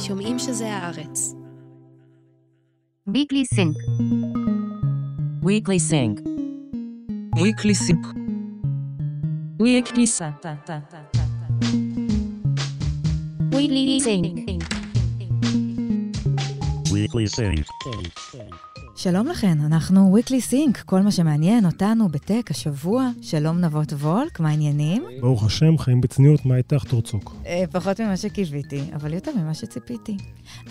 שומעים שזה הארץ. Weekly Sync. Weekly Sync. Weekly Sync. Weekly Sync. Weekly Sync. Weekly Sync. שלום לכן, אנחנו Weekly Sync, כל מה שמעניין אותנו בטק השבוע. שלום נבות וולק, מה העניינים? ברוך השם, חיים בצניעות, מה איתך תורצוק? אה, פחות ממה שקיוויתי, אבל יותר ממה שציפיתי.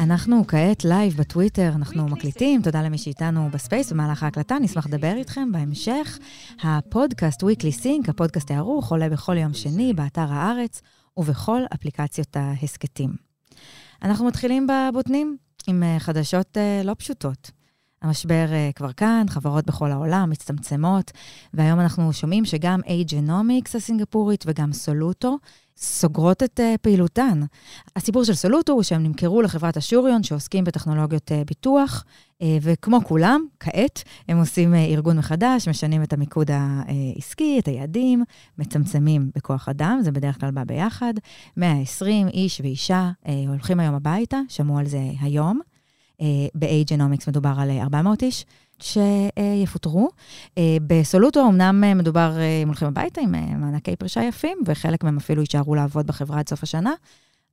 אנחנו כעת live בטוויטר, אנחנו מקליטים, תודה למי שאיתנו ב space במהלך ההקלטה, נשמח לדבר איתכם בהמשך. הפודקאסט Weekly Sync, הפודקאסט הערוך, עולה בכל יום שני באתר הארץ ובכל אפליקציות ההסכתים. אנחנו מתחילים בבוטנים עם אה, חדשות אה, לא פשוטות. המשבר אה, כבר כאן, חברות בכל העולם מצטמצמות, והיום אנחנו שומעים שגם A-Genomics הסינגפורית וגם סולוטו סוגרות את uh, פעילותן. הסיפור של סולוטו הוא שהם נמכרו לחברת אשוריון שעוסקים בטכנולוגיות uh, ביטוח, uh, וכמו כולם, כעת, הם עושים uh, ארגון מחדש, משנים את המיקוד העסקי, את היעדים, מצמצמים בכוח אדם, זה בדרך כלל בא ביחד. 120 איש ואישה uh, הולכים היום הביתה, שמעו על זה היום. ב-A-Genomics מדובר על 400 איש שיפוטרו. בסולוטו אמנם מדובר, הם הולכים הביתה עם מענקי פרישה יפים, וחלק מהם אפילו יישארו לעבוד בחברה עד סוף השנה,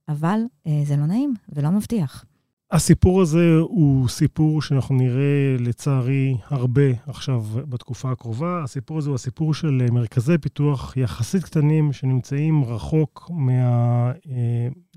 אבל זה לא נעים ולא מבטיח. הסיפור הזה הוא סיפור שאנחנו נראה לצערי הרבה עכשיו בתקופה הקרובה. הסיפור הזה הוא הסיפור של מרכזי פיתוח יחסית קטנים שנמצאים רחוק מה...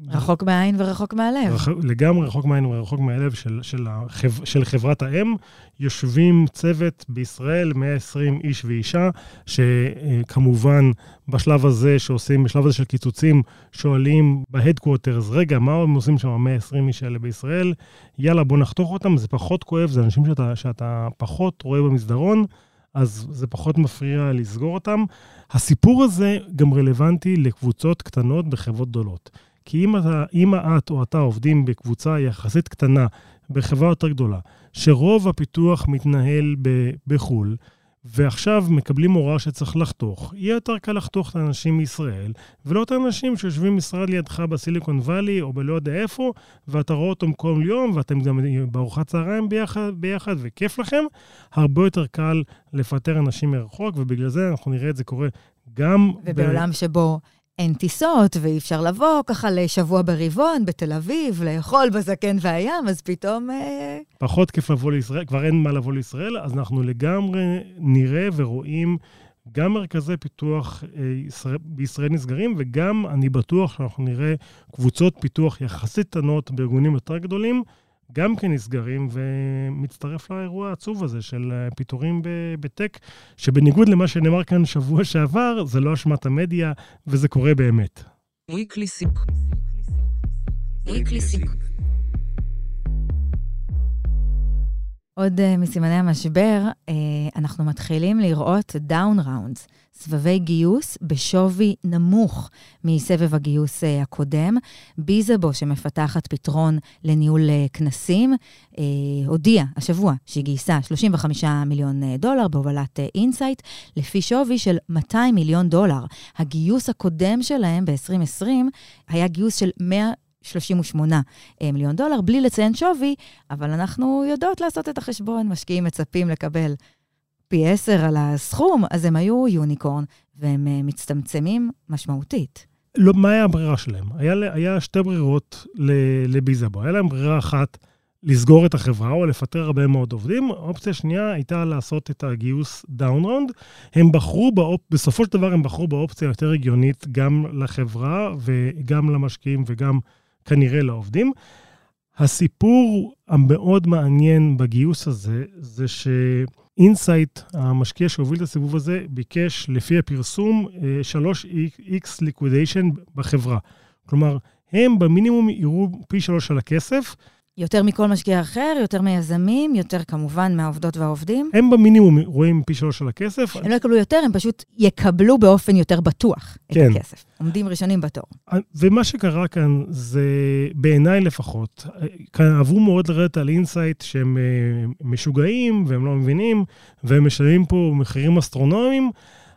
רחוק מהעין ורחוק מהלב. רח... לגמרי רחוק מהעין ורחוק מהלב של, של, החב... של חברת האם. יושבים צוות בישראל, 120 איש ואישה, שכמובן בשלב הזה שעושים, בשלב הזה של קיצוצים, שואלים בהדקווטרס, רגע, מה הם עושים שם 120 איש האלה בישראל? יאללה, בוא נחתוך אותם, זה פחות כואב, זה אנשים שאתה, שאתה פחות רואה במסדרון. אז זה פחות מפריע לסגור אותם. הסיפור הזה גם רלוונטי לקבוצות קטנות בחברות גדולות. כי אם, אתה, אם את או אתה עובדים בקבוצה יחסית קטנה, בחברה יותר גדולה, שרוב הפיתוח מתנהל ב, בחו"ל, ועכשיו מקבלים הוראה שצריך לחתוך, יהיה יותר קל לחתוך את האנשים מישראל, ולא את האנשים שיושבים משרד לידך בסיליקון וואלי או בלא יודע איפה, ואתה רואה אותם כל יום, ואתם גם בארוחת צהריים ביחד, ביחד, וכיף לכם, הרבה יותר קל לפטר אנשים מרחוק, ובגלל זה אנחנו נראה את זה קורה גם... ובעולם ב... שבו אין טיסות, ואי אפשר לבוא ככה לשבוע ברבעון בתל אביב, לאכול בזקן והים, אז פתאום... אה... פחות כיף לבוא לישראל, כבר אין מה לבוא לישראל, אז אנחנו לגמרי נראה ורואים גם מרכזי פיתוח אה, ישראל, בישראל נסגרים, וגם אני בטוח שאנחנו נראה קבוצות פיתוח יחסית קטנות בארגונים יותר גדולים, גם כן נסגרים, ומצטרף לאירוע העצוב הזה של אה, פיטורים ב tech, שבניגוד למה שנאמר כאן שבוע שעבר, זה לא אשמת המדיה, וזה קורה באמת. Weekly Sync. Weekly Sync. עוד אה, מסימני המשבר, אה, אנחנו מתחילים לראות down rounds, סבבי גיוס בשווי נמוך מסבב הגיוס אה, הקודם. ביזאבו, שמפתחת פתרון לניהול כנסים, הודיעה השבוע שהיא גייסה 35 מיליון דולר בהובלת אינסייט, לפי שווי של 200 מיליון דולר. הגיוס הקודם שלהם ב-2020 היה גיוס של 100... 38 מיליון דולר, בלי לציין שווי, אבל אנחנו יודעות לעשות את החשבון, משקיעים מצפים לקבל פי 10 על הסכום, אז הם היו unicorn, והם מצטמצמים משמעותית. לא, מה היה הברירה שלהם? היה, היה שתי ברירות לביזאבו. היה להם ברירה אחת, לסגור את החברה או לפטר הרבה מאוד עובדים. אופציה שנייה הייתה לעשות את הגיוס down round. הם בחרו, באופ... בסופו של דבר הם בחרו באופציה יותר הגיונית גם לחברה וגם למשקיעים וגם כנראה לעובדים. הסיפור המאוד מעניין בגיוס הזה, זה שאינסייט, המשקיע שהוביל את הסיבוב הזה, ביקש, לפי הפרסום, 3x liquidation בחברה. כלומר, הם במינימום יראו פי שלוש על הכסף, יותר מכל משקיע אחר, יותר מיזמים, יותר כמובן מהעובדות והעובדים. הם במינימום רואים פי שלוש של הכסף. הם לא יקבלו יותר, הם פשוט יקבלו באופן יותר בטוח כן. את הכסף. עומדים ראשונים בתור. ומה שקרה כאן זה, בעיניי לפחות, כאן אהבו מאוד לרדת על אינסייט שהם משוגעים והם לא מבינים, והם משלמים פה מחירים אסטרונומיים,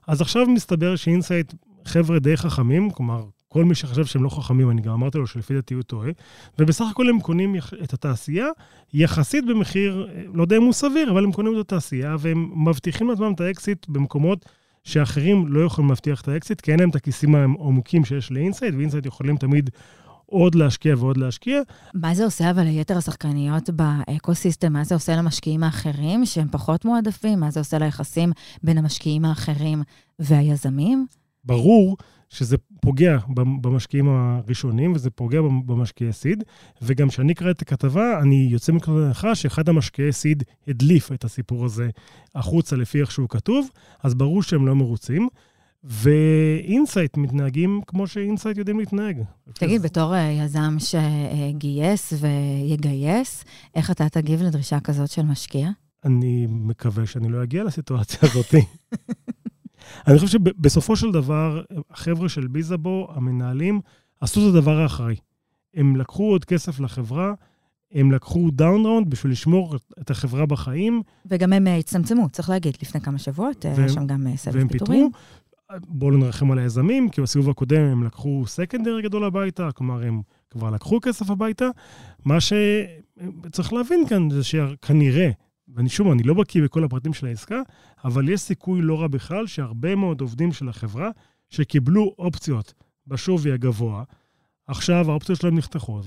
אז עכשיו מסתבר שאינסייט חבר'ה די חכמים, כלומר, כל מי שחשב שהם לא חכמים, אני גם אמרתי לו שלפי דעתי הוא טועה, ובסך הכל הם קונים את התעשייה יחסית במחיר, אה, לא יודע אם הוא סביר, אבל הם קונים את התעשייה, והם מבטיחים לעצמם את האקזיט במקומות שאחרים לא יכולים להבטיח את האקזיט, כי אין להם את הכיסים העמוקים שיש לאינסייט, ואינסייט יכולים תמיד עוד להשקיע ועוד להשקיע. מה זה עושה אבל ליתר השחקניות ב ecosystem? מה זה עושה למשקיעים האחרים שהם פחות מועדפים? מה זה עושה ליחסים בין המשקיעים האחרים והיזמים? ברור שזה פוגע במשקיעים הראשונים, וזה פוגע במשקיעי seed, וגם כשאני אקרא את הכתבה, אני יוצא מנקודת הנחה שאחד המשקיעי seed הדליף את הסיפור הזה החוצה לפי איך שהוא כתוב, אז ברור שהם לא מרוצים. ואינסייט מתנהגים כמו שאינסייט יודעים להתנהג. תגיד, בתור אה, יזם שגייס ויגייס, איך אתה תגיב לדרישה כזאת של משקיע? אני מקווה שאני לא אגיע לסיטואציה הזאת. אני חושב שבסופו של דבר, החבר'ה של ביזאבו, המנהלים, עשו את הדבר האחראי. הם לקחו עוד כסף לחברה, הם לקחו down round בשביל לשמור את החברה בחיים. וגם הם אה, הצטמצמו, צריך להגיד, לפני כמה שבועות, היה שם גם סבב פיטורים. והם פיטרו. בואו לא נרחם על היזמים, כי בסיבוב הקודם הם לקחו secondary גדול הביתה, כלומר, הם כבר לקחו כסף הביתה. מה שצריך להבין כאן זה שכנראה, ואני שוב, אני לא בקיא בכל הפרטים של העסקה, אבל יש סיכוי לא רע בכלל שהרבה מאוד עובדים של החברה שקיבלו אופציות בשווי הגבוה, עכשיו האופציות שלהם נחתכות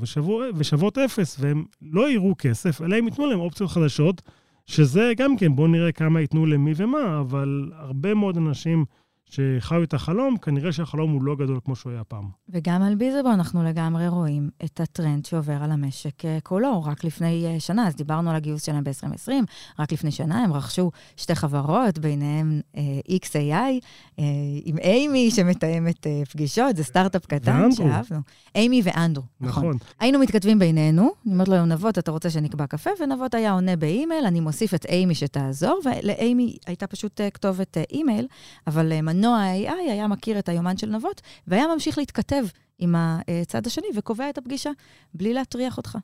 ושוות אפס, והם לא יראו כסף, אלא הם ייתנו להם אופציות חדשות, שזה גם כן, בואו נראה כמה ייתנו למי ומה, אבל הרבה מאוד אנשים שחיו את החלום, כנראה שהחלום הוא לא גדול כמו שהוא היה פעם. וגם על Bizzabo אנחנו לגמרי רואים את הטרנד שעובר על המשק אה, כולו. רק לפני אה, שנה, אז דיברנו על הגיוס שלהם ב-2020, רק לפני שנה הם רכשו שתי חברות, ביניהם אה, XAI, אה, עם אימי שמתאמת אה, פגישות, זה סטארט-אפ קטן ואנדרו. שאהבנו. אימי ואנדרו, נכון. נכון. היינו מתכתבים בינינו, אני אומרת לו, נבות, אתה רוצה שנקבע קפה? ונבות היה עונה באימייל, אני מוסיף את אימי שתעזור, ולאימי הייתה פשוט אה, כתובת אימייל, אבל מנוע ה-AI היה מכיר את היומן של נבות, והיה ממשיך להתכתב עם הצד השני וקובע את הפגישה, בלי להטריח אותך.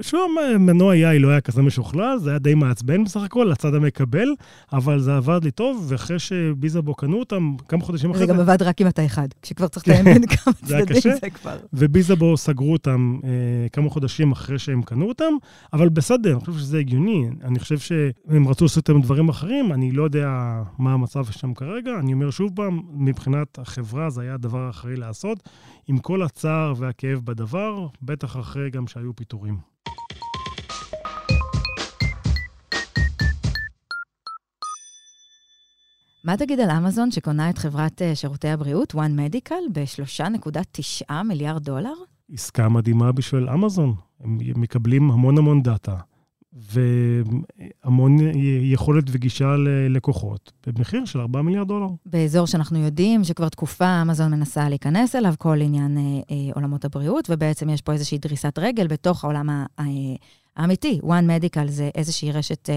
שוב, מנוע AI לא היה כזה משוכלל, זה היה די מעצבן בסך הכל, לצד המקבל, אבל זה עבד לי טוב, ואחרי שביזאבו קנו אותם, כמה חודשים אחרי זה... זה... גם עבד רק אם אתה אחד, כשכבר צריך לתאם בין כמה צדדים. זה כבר... וביזאבו סגרו אותם אה, כמה חודשים אחרי שהם קנו אותם, אבל בסדר, אני חושב שזה הגיוני. אני חושב שהם רצו לעשות איתם דברים אחרים, אני לא יודע מה המצב שם כרגע. אני אומר שוב פעם, מבחינת החברה זה היה הדבר האחראי לעשות, עם כל הצער והכאב בדבר, בטח אחרי גם שהיו פיטורים. מה תגיד על אמזון שקונה את חברת אה, שירותי הבריאות, One Medical, ב-3.9 מיליארד דולר? עסקה מדהימה בשביל אמזון. הם מקבלים המון המון דאטה, והמון יכולת וגישה ללקוחות, במחיר של 4 מיליארד דולר. באזור שאנחנו יודעים שכבר תקופה אמזון מנסה להיכנס אליו, כל עניין אה, אה, עולמות הבריאות, ובעצם יש פה איזושהי דריסת רגל בתוך העולם. אה, האמיתי, One Medical זה איזושהי רשת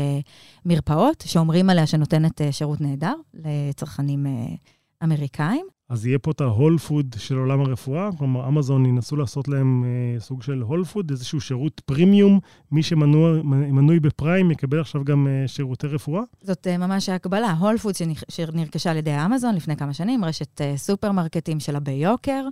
מרפאות שאומרים עליה שנותנת שירות נהדר לצרכנים אמריקאים. אז יהיה פה את ה Whole Food של עולם הרפואה, כלומר, אמזון ינסו לעשות להם אה, סוג של Whole Food, איזשהו שירות פרימיום. מי שמנוי בפריים יקבל עכשיו גם אה, שירותי רפואה. זאת אה, ממש ההקבלה, הול פוד שנרכשה על ידי אמזון לפני כמה שנים, רשת אה, סופרמרקטים שלה ביוקר,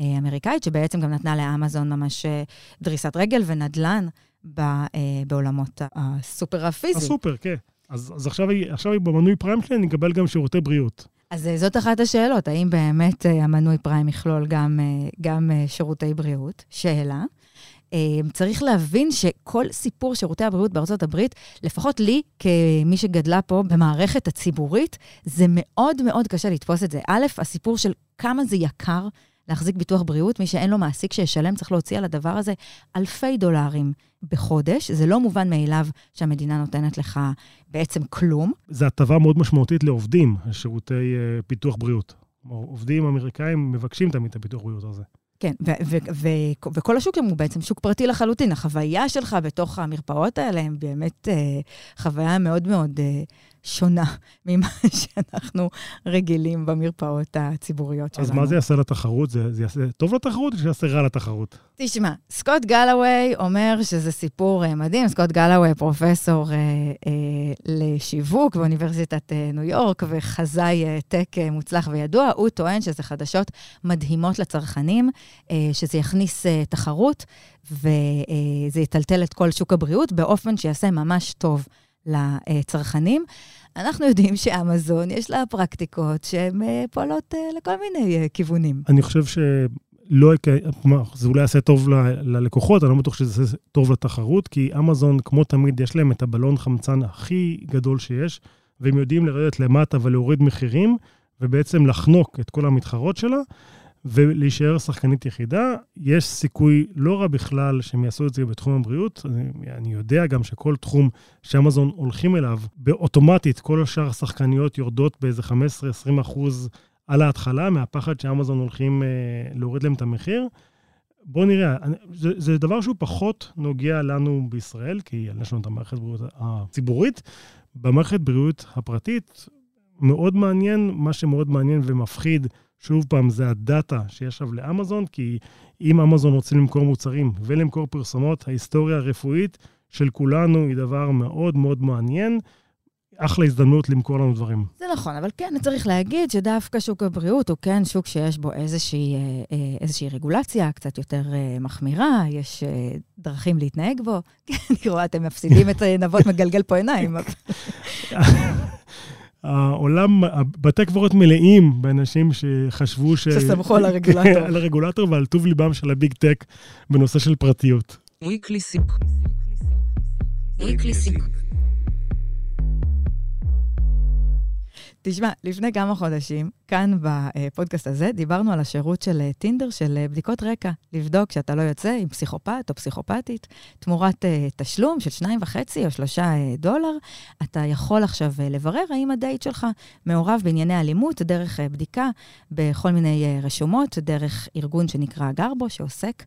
אה, אמריקאית, שבעצם גם נתנה לאמזון ממש אה, דריסת רגל ונדל"ן. ב, אה, בעולמות הסופר הפיזי. הסופר, כן. אז, אז עכשיו, עכשיו היא במנוי פריים שלי, אני אקבל גם שירותי בריאות. אז אה, זאת אחת השאלות, האם באמת אה, המנוי פריים יכלול גם, אה, גם שירותי בריאות? שאלה. צריך להבין שכל סיפור שירותי הבריאות בארצות הברית, לפחות לי, כמי שגדלה פה במערכת הציבורית, זה מאוד מאוד קשה לתפוס את זה. א', הסיפור של כמה זה יקר להחזיק ביטוח בריאות, מי שאין לו מעסיק שישלם צריך להוציא על הדבר הזה אלפי דולרים בחודש. זה לא מובן מאליו שהמדינה נותנת לך בעצם כלום. זו הטבה מאוד משמעותית לעובדים, שירותי פיתוח בריאות. כלומר, עובדים אמריקאים מבקשים תמיד את הביטוח בריאות הזה. כן, ו- ו- ו- וכל השוק שם הוא בעצם שוק פרטי לחלוטין. החוויה שלך בתוך המרפאות האלה הם באמת אה, חוויה מאוד מאוד אה, שונה ממה שאנחנו רגילים במרפאות הציבוריות שלנו. אז מה זה יעשה לתחרות? זה, זה יעשה טוב לתחרות או שיעשה רע לתחרות? תשמע, סקוט גלווי אומר שזה סיפור אה, מדהים. סקוט גלווי פרופסור אה, אה, לשיווק באוניברסיטת אה, ניו יורק וחזאי אה, טק אה, מוצלח וידוע. הוא טוען שזה חדשות מדהימות לצרכנים, אה, שזה יכניס אה, תחרות וזה יטלטל את כל שוק הבריאות באופן שיעשה ממש טוב לצרכנים. אנחנו יודעים שאמזון, יש לה פרקטיקות שהן אה, פועלות אה, לכל מיני אה, כיוונים. אני חושב שלא, כלומר, זה אולי יעשה טוב ל- ללקוחות, אני לא בטוח שזה יעשה טוב לתחרות, כי אמזון, כמו תמיד, יש להם את הבלון חמצן הכי גדול שיש, והם יודעים לרדת למטה ולהוריד מחירים, ובעצם לחנוק את כל המתחרות שלה, ולהישאר שחקנית יחידה. יש סיכוי לא רע בכלל שהם יעשו את זה בתחום הבריאות. אני, אני יודע גם שכל תחום שאמזון הולכים אליו, באוטומטית כל השאר השחקניות יורדות באיזה 15-20 אחוז על ההתחלה, מהפחד שאמזון הולכים אה, להוריד להם את המחיר. בואו נראה, אני, זה, זה דבר שהוא פחות נוגע לנו בישראל, כי יש לנו את המערכת הבריאות הציבורית. במערכת בריאות הפרטית, מאוד מעניין, מה שמאוד מעניין ומפחיד, שוב פעם, זה הדאטה שיש עכשיו לאמזון, כי אם אמזון רוצים למכור מוצרים ולמכור פרסומות, ההיסטוריה הרפואית של כולנו היא דבר מאוד מאוד מעניין. אחלה הזדמנות למכור לנו דברים. זה נכון, אבל כן, צריך להגיד שדווקא שוק הבריאות הוא כן שוק שיש בו איזושהי, אה, אה, איזושהי רגולציה קצת יותר אה, מחמירה, יש דרכים להתנהג בו. כן, אני רואה, אתם מפסידים את נבות מגלגל פה עיניים. העולם, בתי קברות מלאים באנשים שחשבו ש... שסמכו על הרגולטור. על הרגולטור ועל טוב ליבם של הביג טק בנושא של פרטיות. תשמע, לפני כמה חודשים, כאן בפודקאסט הזה, דיברנו על השירות של אה, טינדר של אה, בדיקות רקע, לבדוק שאתה לא יוצא עם פסיכופת או פסיכופתית, תמורת uh, תשלום של שניים וחצי או שלושה דולר, אתה יכול עכשיו לברר האם הדייט שלך מעורב בענייני אלימות דרך בדיקה בכל מיני רשומות, דרך ארגון שנקרא גרבו, שעוסק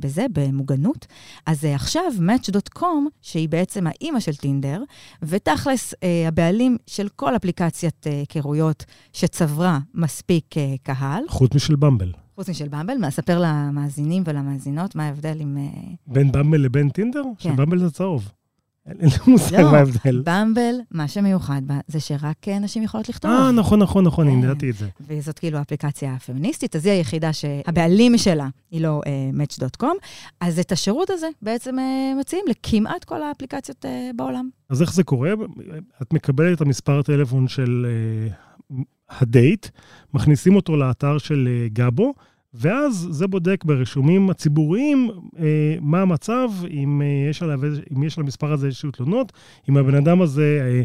בזה, במוגנות. אז עכשיו, Match.com, שהיא בעצם האימא של טינדר, ותכלס, הבעלים של כל אפליקציית היכרויות שצברה מספיק uh, קהל, חוץ משל במבל. חוץ משל במבל, מספר למאזינים ולמאזינות מה ההבדל עם... uh, בין במבל לבין טינדר? כן. שבמבל זה צהוב. אין לי מושג לא, מה ההבדל. במבל, מה שמיוחד בה, זה שרק אה, נשים יכולות לכתוב. אה, נכון, נכון, נכון. אני ידעתי את זה. וזאת כאילו אפליקציה פמיניסטית, אז היא היחידה שהבעלים שלה היא לא Match.com. אז את השירות הזה בעצם מציעים לכמעט כל האפליקציות בעולם. אז איך זה קורה? את מקבלת את המספר הטלפון של הדייט, מכניסים אותו לאתר של uh, גבו, ואז זה בודק ברישומים הציבוריים אה, מה המצב, אם, אה, יש עליו, אם יש למספר הזה איזשהו תלונות, אם הבן אדם הזה, אה,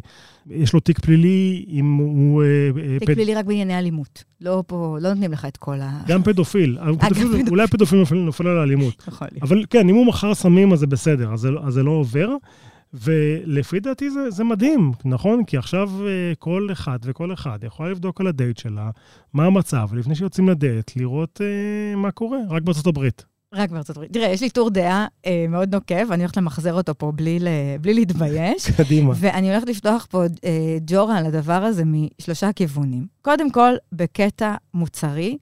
יש לו תיק פלילי, אם הוא... אה, אה, תיק פד- פלילי רק בענייני אלימות. לא פה, לא נותנים לך את כל ה... גם פדופיל. גם פדופיל פדופיל. אולי פדופיל נופל, נופל על האלימות. יכול להיות. אבל כן, אם הוא מכר סמים, אז זה בסדר, אז זה, אז זה לא עובר. ולפי דעתי זה, זה מדהים, נכון? כי עכשיו אה, כל אחד וכל אחד יכול לבדוק על הדייט שלה מה המצב, לפני שיוצאים לדייט, לראות אה, מה קורה, רק בארצות הברית. רק בארצות הברית. תראה, יש לי טור דעה אה, מאוד נוקב, אני הולכת למחזר אותו פה בלי, ל... בלי להתבייש. קדימה. ואני הולכת לפתוח פה אה, ג'ורה על הדבר הזה משלושה כיוונים. קודם כל, בקטע מוצרי,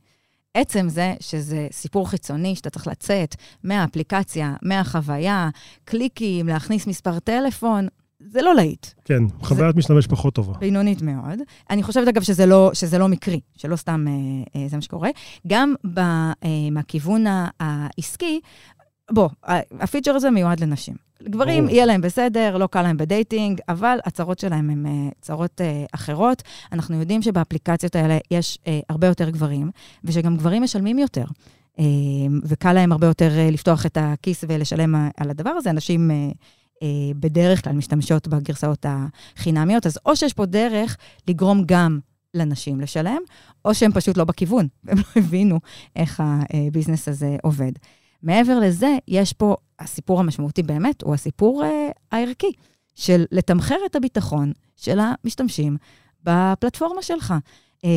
עצם זה שזה סיפור חיצוני, שאתה צריך לצאת מהאפליקציה, מהחוויה, קליקים, להכניס מספר טלפון, זה לא להיט. כן, חוויית משתמש פחות טובה. בינונית מאוד. אני חושבת, אגב, שזה לא, שזה לא מקרי, שלא סתם אה, אה, זה מה שקורה. גם ב, אה, מהכיוון העסקי, בוא, הפיצ'ר הזה מיועד לנשים. גברים. יהיה להם בסדר, לא קל להם בדייטינג, אבל הצרות שלהם הן אה, צרות אה, אחרות. אנחנו יודעים שבאפליקציות האלה יש אה, הרבה יותר גברים, ושגם גברים משלמים יותר. וקל להם הרבה יותר לפתוח את הכיס ולשלם על הדבר הזה. אנשים בדרך כלל משתמשות בגרסאות החינמיות, אז או שיש פה דרך לגרום גם לנשים לשלם, או שהם פשוט לא בכיוון, והם לא הבינו איך הביזנס הזה עובד. מעבר לזה, יש פה, הסיפור המשמעותי באמת, הוא הסיפור אה, הערכי, של לתמחר את הביטחון של המשתמשים בפלטפורמה שלך. אה,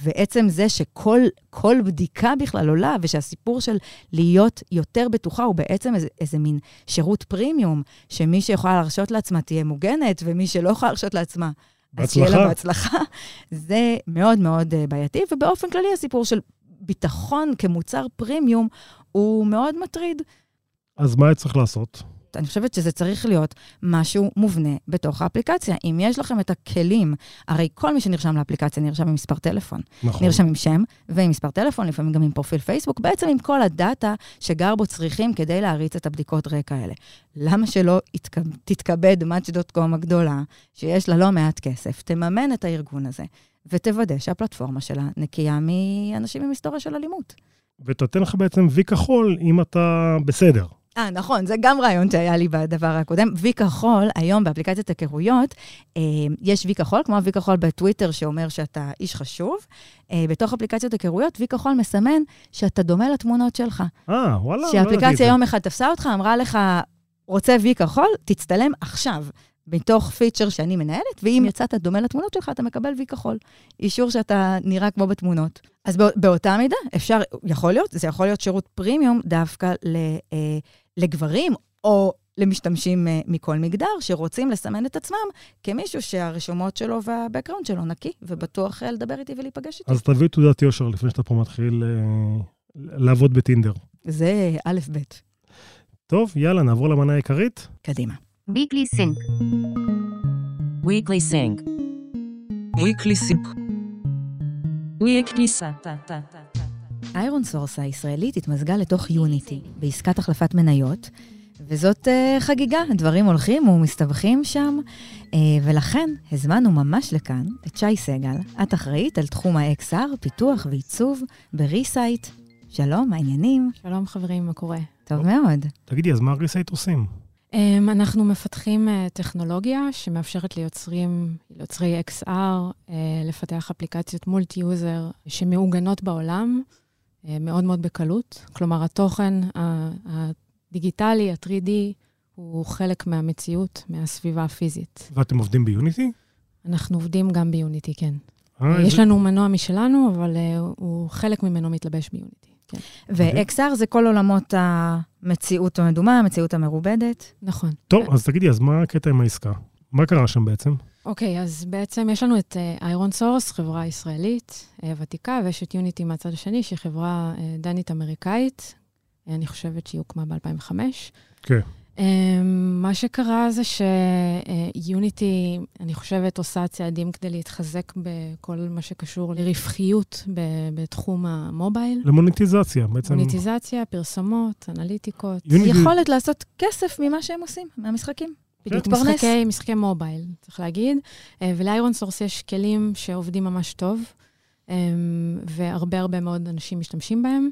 ועצם זה שכל כל בדיקה בכלל עולה, ושהסיפור של להיות יותר בטוחה הוא בעצם איזה, איזה מין שירות פרימיום, שמי שיכולה להרשות לעצמה תהיה מוגנת, ומי שלא יכולה להרשות לעצמה, אז שיהיה לה בהצלחה. זה מאוד מאוד אה, בעייתי, ובאופן כללי הסיפור של ביטחון כמוצר פרימיום הוא מאוד מטריד. אז מה צריך לעשות? אני חושבת שזה צריך להיות משהו מובנה בתוך האפליקציה. אם יש לכם את הכלים, הרי כל מי שנרשם לאפליקציה נרשם עם מספר טלפון. נכון. נרשם עם שם ועם מספר טלפון, לפעמים גם עם פרופיל פייסבוק, בעצם עם כל הדאטה שגר בו צריכים כדי להריץ את הבדיקות רקע האלה. למה שלא. תתכבד Match.com הגדולה, שיש לה לא מעט כסף, תממן את הארגון הזה, ותוודא שהפלטפורמה שלה נקייה מאנשים עם היסטוריה של אלימות. ותתן לך בעצם וי כחול אם אתה בסדר. אה, נכון, זה גם רעיון שהיה לי בדבר הקודם. וי כחול, היום באפליקציית היכרויות, אה, יש וי כחול, כמו הוי כחול בטוויטר שאומר שאתה איש חשוב. אה, בתוך אפליקציות היכרויות, וי כחול מסמן שאתה דומה לתמונות שלך. אה, וואלה, לא ידעתי שהאפליקציה. יום אחד תפסה אותך, אמרה לך, רוצה וי כחול, תצטלם עכשיו. מתוך פיצ'ר שאני מנהלת, ואם יצאת דומה לתמונות שלך, אתה מקבל וי כחול. אישור שאתה נראה כמו בתמונות. אז בא, באותה מידה, אפשר, יכול להיות, זה יכול להיות שירות פרימיום דווקא ל, אה, לגברים, או למשתמשים אה, מכל מגדר, שרוצים לסמן את עצמם כמישהו שהרשומות שלו והבקראונד שלו נקי, ובטוח אה, לדבר איתי ולהיפגש איתי. אז תביא תעודת יושר לפני שאתה פה מתחיל אה, לעבוד בטינדר. זה א', ב'. טוב, יאללה, נעבור למנה העיקרית. קדימה. Weekly Sync. Weekly Sync. weekly sync, Weekly Sync. איירון סורס הישראלית התמזגה לתוך יוניטי בעסקת החלפת מניות, וזאת אה, חגיגה, דברים הולכים ומסתבכים שם, אה, ולכן הזמנו ממש לכאן את שי סגל, את אחראית על תחום ה-XR, פיתוח ועיצוב ב Resight. שלום, מה העניינים? שלום חברים, מה קורה? טוב מאוד. תגידי, אז מה Resight עושים? אמ, אנחנו מפתחים אה, טכנולוגיה שמאפשרת ליוצרים, ליוצרי XR, אה, לפתח אפליקציות multi-user שמעוגנות בעולם אה, מאוד מאוד בקלות. כלומר, התוכן הדיגיטלי, ה-3D, הוא חלק מהמציאות, מהסביבה הפיזית. ואתם עובדים ביוניטי? אנחנו עובדים גם ביוניטי, כן. אה, יש זה- לנו מנוע משלנו, אבל הוא חלק ממנו מתלבש ביוניטי. כן. ו-XR זה כל עולמות המציאות המדומה, המציאות המרובדת. נכון. טוב, אז תגידי, אז מה הקטע עם העסקה? מה קרה שם בעצם? אוקיי, אז בעצם יש לנו את איירון סורס, חברה ישראלית אה, ותיקה, ויש את יוניטי מהצד השני, שהיא חברה דנית אמריקאית. אה, אני חושבת שהיא הוקמה ב-2005. כן. מה שקרה זה שיוניטי, אני חושבת, עושה צעדים כדי להתחזק בכל מה שקשור לרווחיות בתחום המובייל. למוניטיזציה, בעצם. מוניטיזציה, פרסומות, אנליטיקות. יוניטי- יכולת לעשות כסף ממה שהם עושים, מהמשחקים. בדיוק, להתפרנס. משחקי, משחקי מובייל, צריך להגיד. אה, ולאיירון סורס יש כלים שעובדים ממש טוב, אה, והרבה הרבה מאוד אנשים משתמשים בהם.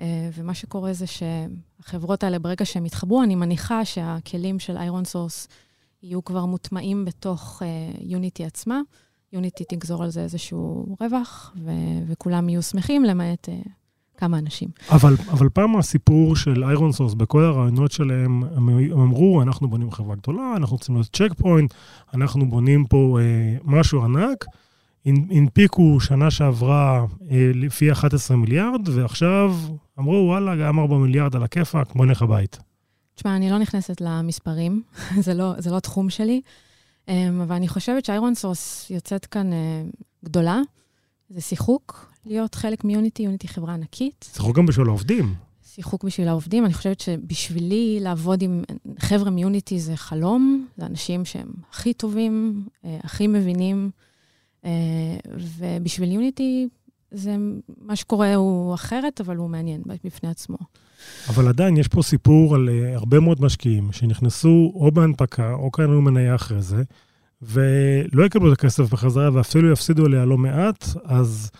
אה, ומה שקורה זה שהחברות האלה, ברגע שהם יתחברו, אני מניחה שהכלים של איירון סורס יהיו כבר מוטמעים בתוך יוניטי עצמה. יוניטי תגזור על זה איזשהו רווח, ו- וכולם יהיו שמחים, למעט אה, כמה אנשים. אבל, אבל פעם הסיפור של איירון סורס, בכל הרעיונות שלהם, הם, הם אמרו, אנחנו בונים חברה גדולה, אנחנו רוצים להיות צ'ק פוינט, אנחנו בונים פה אה, משהו ענק. הנ- הנפיקו שנה שעברה אה, לפי 11 מיליארד, ועכשיו אמרו, וואלה, גם 4 מיליארד על הכיפאק, בוא נלך הבית. תשמע, אני לא נכנסת למספרים, זה, לא, זה לא התחום שלי, אמ, אבל אני חושבת שאיירון סורס יוצאת כאן אה, גדולה. זה שיחוק להיות חלק מיוניטי, יוניטי חברה ענקית. צריכו גם בשביל העובדים. שיחוק בשביל העובדים. אני חושבת שבשבילי לעבוד עם חבר'ה מיוניטי זה חלום, זה אנשים שהם הכי טובים, אה, הכי מבינים, ובשביל יוניטי זה, מה שקורה הוא אחרת, אבל הוא מעניין בפני עצמו. אבל עדיין יש פה סיפור על uh, הרבה מאוד משקיעים שנכנסו או בהנפקה או קנו מניה אחרי זה, ולא יקבלו את הכסף בחזרה ואפילו יפסידו עליה לא מעט, אז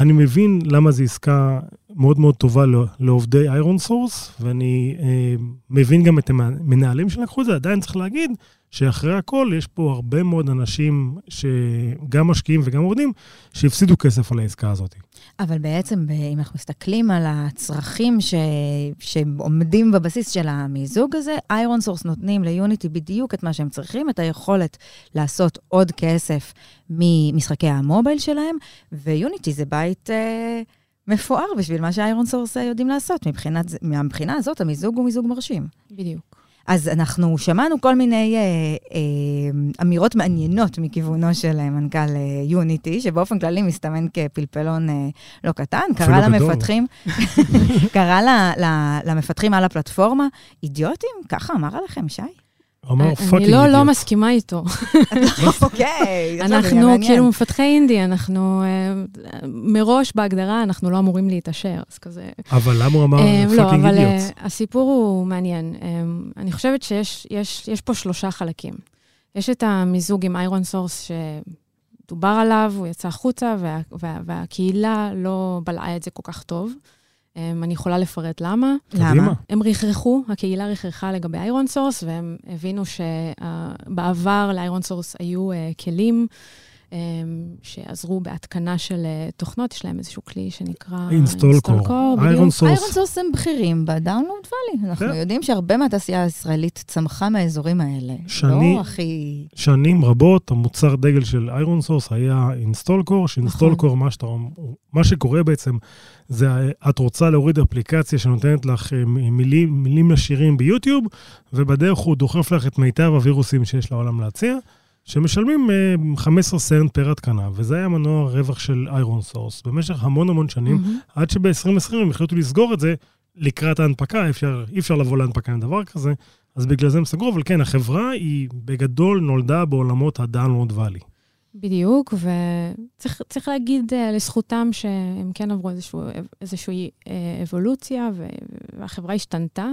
אני מבין למה זו עסקה מאוד מאוד טובה לא- לעובדי איירון סורס, ואני אה, מבין גם את המנהלים שלקחו את זה, עדיין צריך להגיד שאחרי הכל יש פה הרבה מאוד אנשים שגם משקיעים וגם עובדים, שהפסידו כסף על העסקה הזאת. אבל בעצם, אם אנחנו מסתכלים על הצרכים ש... שעומדים בבסיס של המיזוג הזה, איירון סורס נותנים ליוניטי בדיוק את מה שהם צריכים, את היכולת לעשות עוד כסף ממשחקי המובייל שלהם, ויוניטי זה בית אה, מפואר בשביל מה שאיירון סורס יודעים לעשות. מבחינת, זה- מהבחינה הזאת, המיזוג הוא מיזוג מרשים. בדיוק. אז אנחנו שמענו כל מיני אה, אה, אמירות מעניינות מכיוונו של אה, מנכ"ל אה, יוניטי, שבאופן כללי מסתמן כפלפלון אה, לא קטן. קרא. למפתחים, קרא ל, ל, למפתחים על הפלטפורמה, אידיוטים? ככה אמר עליכם, שי? הוא אמר, פאקינג אני לא, לא אידיוט. מסכימה איתו. אוקיי, אנחנו. כאילו מפתחי אינדי, אנחנו אה, מראש בהגדרה, אנחנו לא אמורים להתעשר, אז כזה... אבל למה הוא אמר אה, לא, פאקינג אבל אידיוט? אה, הסיפור הוא מעניין. אני חושבת שיש יש, יש פה שלושה חלקים. יש את המיזוג עם איירון סורס שדובר עליו, הוא יצא החוצה, וה, וה, והקהילה לא בלעה את זה כל כך טוב. אה, אני יכולה לפרט למה. למה? הם ריחרחו, הקהילה ריחרחה לגבי איירון סורס, והם הבינו שבעבר לאיירון סורס היו אה, כלים שעזרו בהתקנה של אה, תוכנות, יש להם איזשהו כלי שנקרא... InstallCore. איירון בדיוק. סורס. איירון סורס הם בכירים ב Download Valley. אנחנו כן. יודעים שהרבה מהתעשייה הישראלית צמחה מהאזורים האלה. שאני- לא הכי... שנים רבות, המוצר דגל של איירון סורס היה InstallCore, ש InstallCore נכון., מה, שאתה, מה שקורה בעצם, זה את רוצה להוריד אפליקציה שנותנת לך אה, מילים, מילים לשירים ביוטיוב, ובדרך הוא דוחף לך את מיטב הווירוסים שיש לעולם להציע, שמשלמים אה, 15 סנט per התקנה, וזה היה מנוע רווח של איירון סורס במשך המון המון שנים, מהמם. עד שב-2020 הם החליטו לסגור את זה לקראת ההנפקה, אפשר, אי אפשר לבוא להנפקה עם דבר כזה, אז בגלל זה הם סגרו, אבל כן, החברה היא בגדול נולדה בעולמות ה Download Valley. בדיוק, וצריך צריך להגיד אה, לזכותם שהם כן עברו איזשהו, איזושהי אה, אבולוציה, והחברה השתנתה.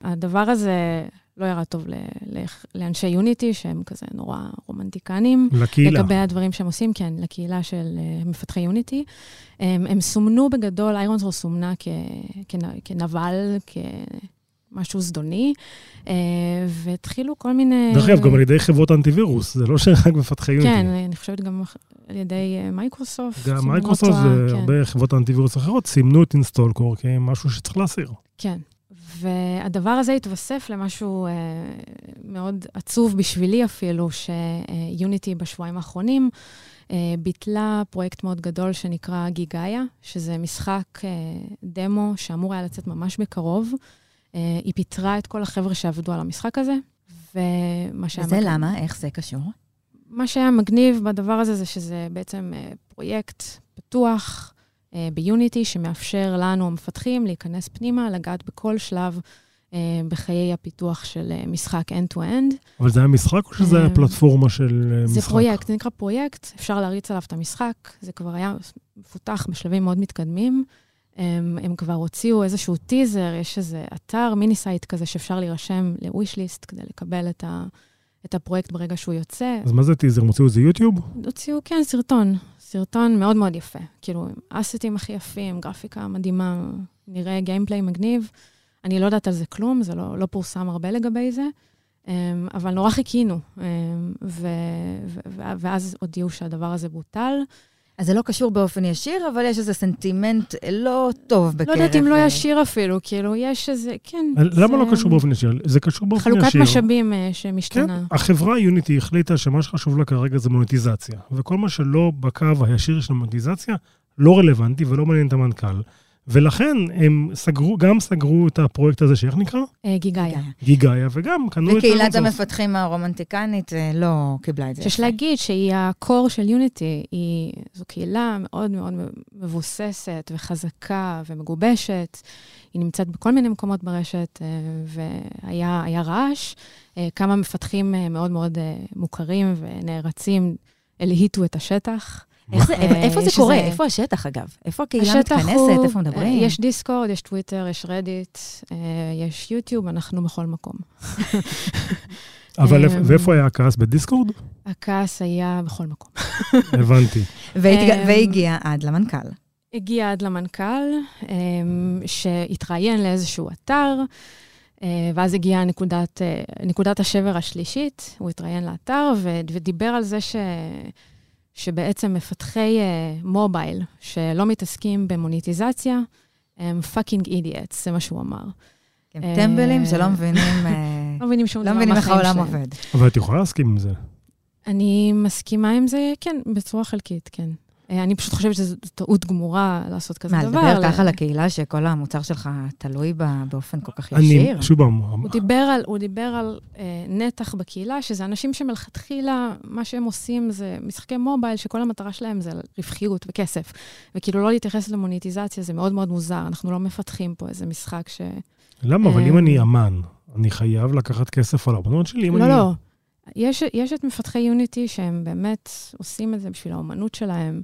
הדבר הזה לא ירד טוב ל- ל- לאנשי יוניטי, שהם כזה נורא רומנטיקנים. לקהילה. לגבי הדברים שהם עושים, כן, לקהילה של אה, מפתחי יוניטי. הם, הם סומנו בגדול, איירון סורס סומנה כ, כנ- כנבל, כמשהו זדוני, אה, והתחילו כל מיני... דרך אגב, גם על ידי חברות אנטיווירוס, זה לא שרק מפתחי יוניטי. כן, אני חושבת גם על ידי אה, מייקרוסופט. גם מייקרוסופט טועה, כן. והרבה חברות אנטיווירוס אחרות סימנו את InstallCore כמשהו שצריך להסיר. כן. והדבר הזה התווסף למשהו אה, מאוד עצוב בשבילי אפילו, שיוניטי בשבועיים האחרונים אה, ביטלה פרויקט מאוד גדול שנקרא Gigaya, שזה משחק אה, דמו שאמור היה לצאת ממש בקרוב. אה, היא פיטרה את כל החבר'ה שעבדו על המשחק הזה, ומה שהיה... וזה מגניב- למה? איך זה קשור? מה שהיה מגניב בדבר הזה זה שזה בעצם אה, פרויקט פתוח ביוניטי, שמאפשר לנו, המפתחים, להיכנס פנימה, לגעת בכל שלב אה, בחיי הפיתוח של אה, משחק end-to-end. אבל זה היה משחק או שזה היה אה, פלטפורמה של אה, זה משחק? פרויקט, זה נקרא פרויקט, אפשר להריץ עליו את המשחק, זה כבר היה מפותח בשלבים מאוד מתקדמים. הם, הם כבר הוציאו איזשהו טיזר, יש איזה אתר, mini site כזה שאפשר להירשם ל-wish כדי לקבל את, ה, את הפרויקט ברגע שהוא יוצא. אז מה זה טיזר? הם הוציאו את זה יוטיוב? הוציאו, כן, סרטון. סרטון מאוד מאוד יפה. כאילו, עם asset ים הכי יפים, גרפיקה מדהימה, נראה gameplay מגניב. אני לא יודעת על זה כלום, זה לא, לא פורסם הרבה לגבי זה, אמ, אבל נורא חיכינו. אמ, ואז הודיעו שהדבר הזה בוטל. אז זה לא קשור באופן ישיר, אבל יש איזה סנטימנט לא טוב בקרב... לא יודעת אם לא אה, ישיר אפילו, כאילו, יש איזה, כן. למה זה לא קשור באופן ישיר? זה קשור באופן חלוקת ישיר. משאבים אה, כן, שמשתנה. החברה יוניטי החליטה שמה שחשוב לה כרגע זה מוניטיזציה, וכל מה שלא בקו הישיר של המוניטיזציה לא רלוונטי ולא מעניין את המנכ"ל. ולכן הם סגרו, גם סגרו את הפרויקט הזה, שאיך נקרא? אה, גיגאיה. גיגאיה, וגם קנו את וקהילת. המפתחים הרומנטיקנית אה, לא קיבלה את זה. שיש. להגיד שהיא הקור של יוניטי, היא, זו קהילה מאוד מאוד מבוססת וחזקה ומגובשת. היא נמצאת בכל מיני מקומות ברשת, אה, והיה היה רעש. כמה מפתחים מאוד מאוד מוכרים ונערצים הלהיטו את השטח. אה, איפה זה קורה? איפה השטח, אגב? איפה הקהילה מתכנסת? איפה מדברים? אה, יש דיסקורד, יש טוויטר, יש רדיט, אה, יש יוטיוב, אנחנו בכל מקום. אבל אמ, איפה- ואיפה היה הכעס? בדיסקורד? הכעס היה בכל מקום. הבנתי. אמ, והגיע עד למנכ"ל. הגיע עד למנכ"ל, אמ, שהתראיין לאיזשהו אתר, אה, ואז הגיעה נקודת, נקודת השבר השלישית, הוא התראיין לאתר ודיבר על זה ש... שבעצם מפתחי uh, מובייל שלא מתעסקים במוניטיזציה, הם fucking idiots, זה מה שהוא אמר. הם אה, טמבלים שלא מבינים, אה, לא מבינים שום לא דבר מבינים איך מהחיים העולם שלהם. עובד. אבל את יכולה להסכים עם זה. אני מסכימה עם זה, כן, בצורה חלקית, כן. אה, אני פשוט חושבת שזו טעות גמורה לעשות כזה מה, דבר. לדבר ככה לקהילה שכל המוצר שלך תלוי בה באופן כל כך אני, ישיר? שוב פעם, הוא דיבר על, הוא דיבר על אה, נתח בקהילה, שזה אנשים שמלכתחילה, מה שהם עושים זה משחקי מובייל, שכל המטרה שלהם זה רווחיות וכסף. וכאילו לא להתייחס למוניטיזציה, זה מאוד מאוד מוזר. אנחנו לא מפתחים פה איזה משחק ש... למה? אבל אה, אם אני אמן, אני חייב לקחת כסף על האמנות שלי? אם לא, אני... לא. יש, יש את מפתחי יוניטי שהם באמת עושים את זה בשביל האומנות שלהם,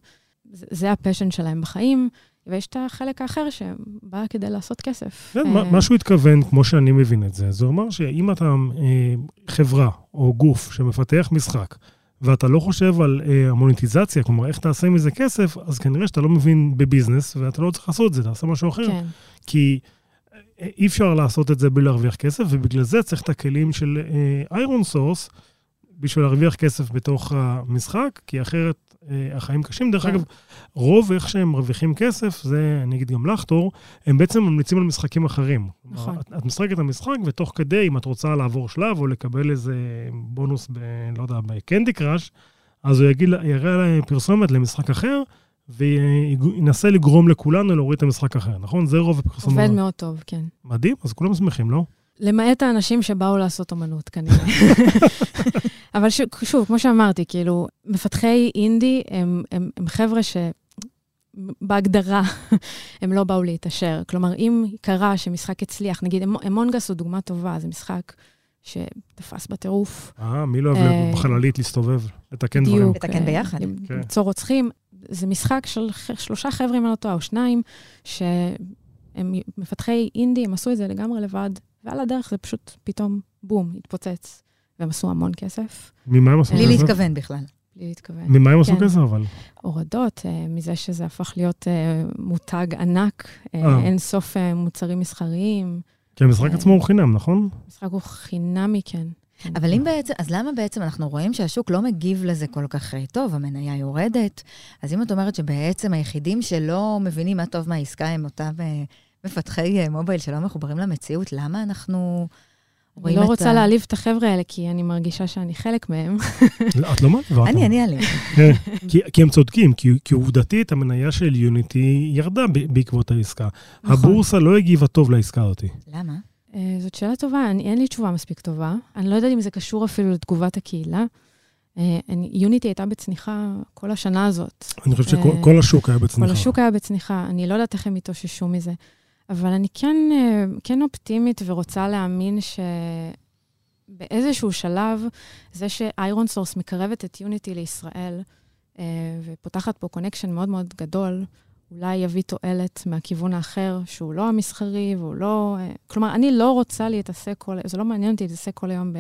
זה, הפשן שלהם בחיים, ויש את החלק האחר שבא כדי לעשות כסף. כן, אה, מה- שהוא התכוון, כמו שאני מבין את זה, זה אומר שאם אתה אה, חברה או גוף שמפתח משחק, ואתה לא חושב על אה, המוניטיזציה, כלומר, איך תעשה מזה כסף, אז כנראה שאתה לא מבין בביזנס, ואתה לא צריך לעשות את זה, תעשה משהו אחר. כן, כי אה, אי אפשר לעשות את זה בלי להרוויח כסף, ובגלל זה צריך את הכלים של איירון סורס, בשביל להרוויח כסף בתוך המשחק, כי אחרת אה, החיים קשים. דרך כן. אגב, רוב איך שהם מרוויחים כסף, זה, אני אגיד גם לך, תור, הם בעצם ממליצים על משחקים אחרים. נכון. את, את משחקת את המשחק, ותוך כדי, אם את רוצה לעבור שלב או לקבל איזה בונוס ב... לא יודע, בקנדי קראש, אז הוא יגיד, יראה לה פרסומת למשחק אחר, וינסה לגרום לכולנו להוריד את המשחק אחר, נכון? זה רוב הפרסומות. עובד מאוד טוב, כן. מדהים, אז כולם שמחים, לא? למעט האנשים שבאו לעשות אומנות, כנראה. אבל ש, שוב, כמו שאמרתי, כאילו, מפתחי אינדי הם, הם, הם חבר'ה ש... בהגדרה, הם לא באו להתעשר. כלומר, אם קרה שמשחק הצליח, נגיד, אמ- אמונגס הוא דוגמה טובה, זה משחק שתפס בטירוף. אה, מי לא אוהב אה, בחללית להסתובב, לתקן דברים? בדיוק. לתקן ביחד. למ- כן. למצוא רוצחים. זה משחק של שלושה חבר'ה, אם אני לא טועה, או שניים, שהם מפתחי אינדי, הם עשו את זה לגמרי לבד, ועל הדרך זה פשוט פתאום, בום, התפוצץ. והם עשו המון כסף, ממה הם עשו בלי כסף? להתכוון בכלל. בלי להתכוון. ממה הם עשו כן. כסף אבל? הורדות, אה, מזה שזה הפך להיות אה, מותג ענק, אה. אין סוף מוצרים מסחריים. כי המשחק. עצמו הוא חינם, נכון? המשחק הוא חינמי, כן. אבל אם בעצם, אז למה בעצם אנחנו רואים שהשוק לא מגיב לזה כל כך טוב, המניה יורדת? אז אם את אומרת שבעצם היחידים שלא מבינים מה טוב מהעסקה הם אותם מפתחי מובייל שלא מחוברים למציאות, למה אנחנו לא את רוצה. להעליב את החבר'ה האלה, כי אני מרגישה שאני חלק מהם. לא, את לא מעליבה אותם. אני, אני אעלה. כן, כי- הם צודקים, כי עובדתית המניה של יוניטי ירדה ב- בעקבות העסקה. נכון. הבורסה לא הגיבה טוב לעסקה הזאת. למה? אה, זאת שאלה טובה, אני, אין לי תשובה מספיק טובה. אני לא יודעת אם זה קשור אפילו לתגובת הקהילה. אה, אני- יוניטי הייתה בצניחה כל השנה הזאת. אני חושב אה, שכל כל השוק היה בצניחה. כל השוק היה בצניחה, אני לא יודעת איך הם התאוששו מזה. אבל אני כן, אה, כן אופטימית ורוצה להאמין שבאיזשהו שלב, זה שאיירון סורס מקרבת את יוניטי לישראל, אה, ופותחת פה connection מאוד מאוד גדול, אולי יביא תועלת מהכיוון האחר, שהוא לא המסחרי והוא לא... אה, כלומר, אני לא רוצה להתעסק כל... זה לא מעניין אותי להתעסק כל היום ב...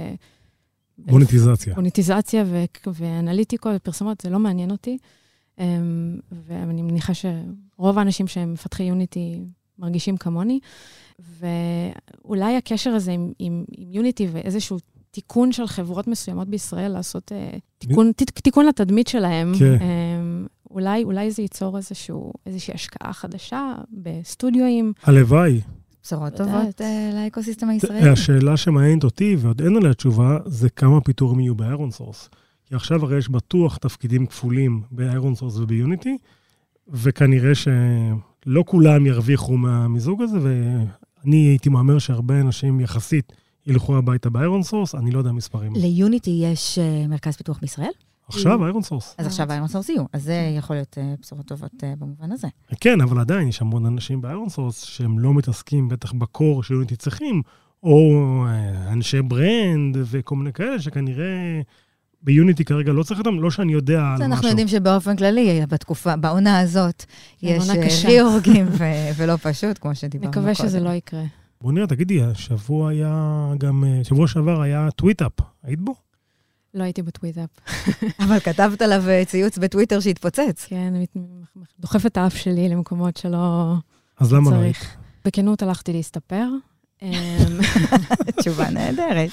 מוניטיזציה. מוניטיזציה ו- ואנליטיקות ופרסומות, זה לא מעניין אותי. Um, ואני מניחה שרוב האנשים שהם מפתחי יוניטי מרגישים כמוני. ואולי הקשר הזה עם, עם, עם יוניטי ואיזשהו תיקון של חברות מסוימות בישראל, לעשות uh, תיקון, ת, תיקון לתדמית שלהם, כן. um, אולי, אולי זה ייצור איזשהו, איזושהי השקעה חדשה בסטודיואים. הלוואי. בשורות. טובות אה, לאקוסיסטם הישראלי. השאלה שמעניינת אותי, ועוד אין עליה תשובה, זה כמה פיטורים יהיו באיירון סורס. כי עכשיו הרי יש בטוח תפקידים כפולים באיירון סורס וביוניטי, וכנראה שלא כולם ירוויחו מהמיזוג הזה, ואני הייתי מהמר שהרבה אנשים יחסית ילכו הביתה באיירון סורס, אני לא יודע מספרים. ליוניטי יש אה, מרכז פיתוח בישראל? עכשיו איירון סורס. אז עכשיו איירון סורס יהיו. אז זה יכול להיות אה, בשורות טובות אה, במובן הזה. כן, אבל עדיין יש המון אנשים באיירון סורס שהם לא מתעסקים בטח ב core שיוניטי צריכים, או אנשי brand וכל מיני כאלה שכנראה ביוניטי כרגע לא צריך אותם, לא שאני יודע על משהו. אנחנו יודעים שבאופן כללי, בתקופה, בעונה הזאת, כן, יש אה. reorg ים ו- ולא פשוט, כמו שדיברנו קודם. נקווה שזה לא יקרה. בוא נראה, תגידי, השבוע היה גם, אה, שבוע שעבר היה tweetup, היית בו? לא הייתי ב tweetup. אבל כתבת עליו אה, ציוץ בטוויטר שהתפוצץ. כן, דוחפת את האף שלי למקומות שלא אז למה לא היית? צריך. בכנות הלכתי להסתפר. אמ, תשובה נהדרת.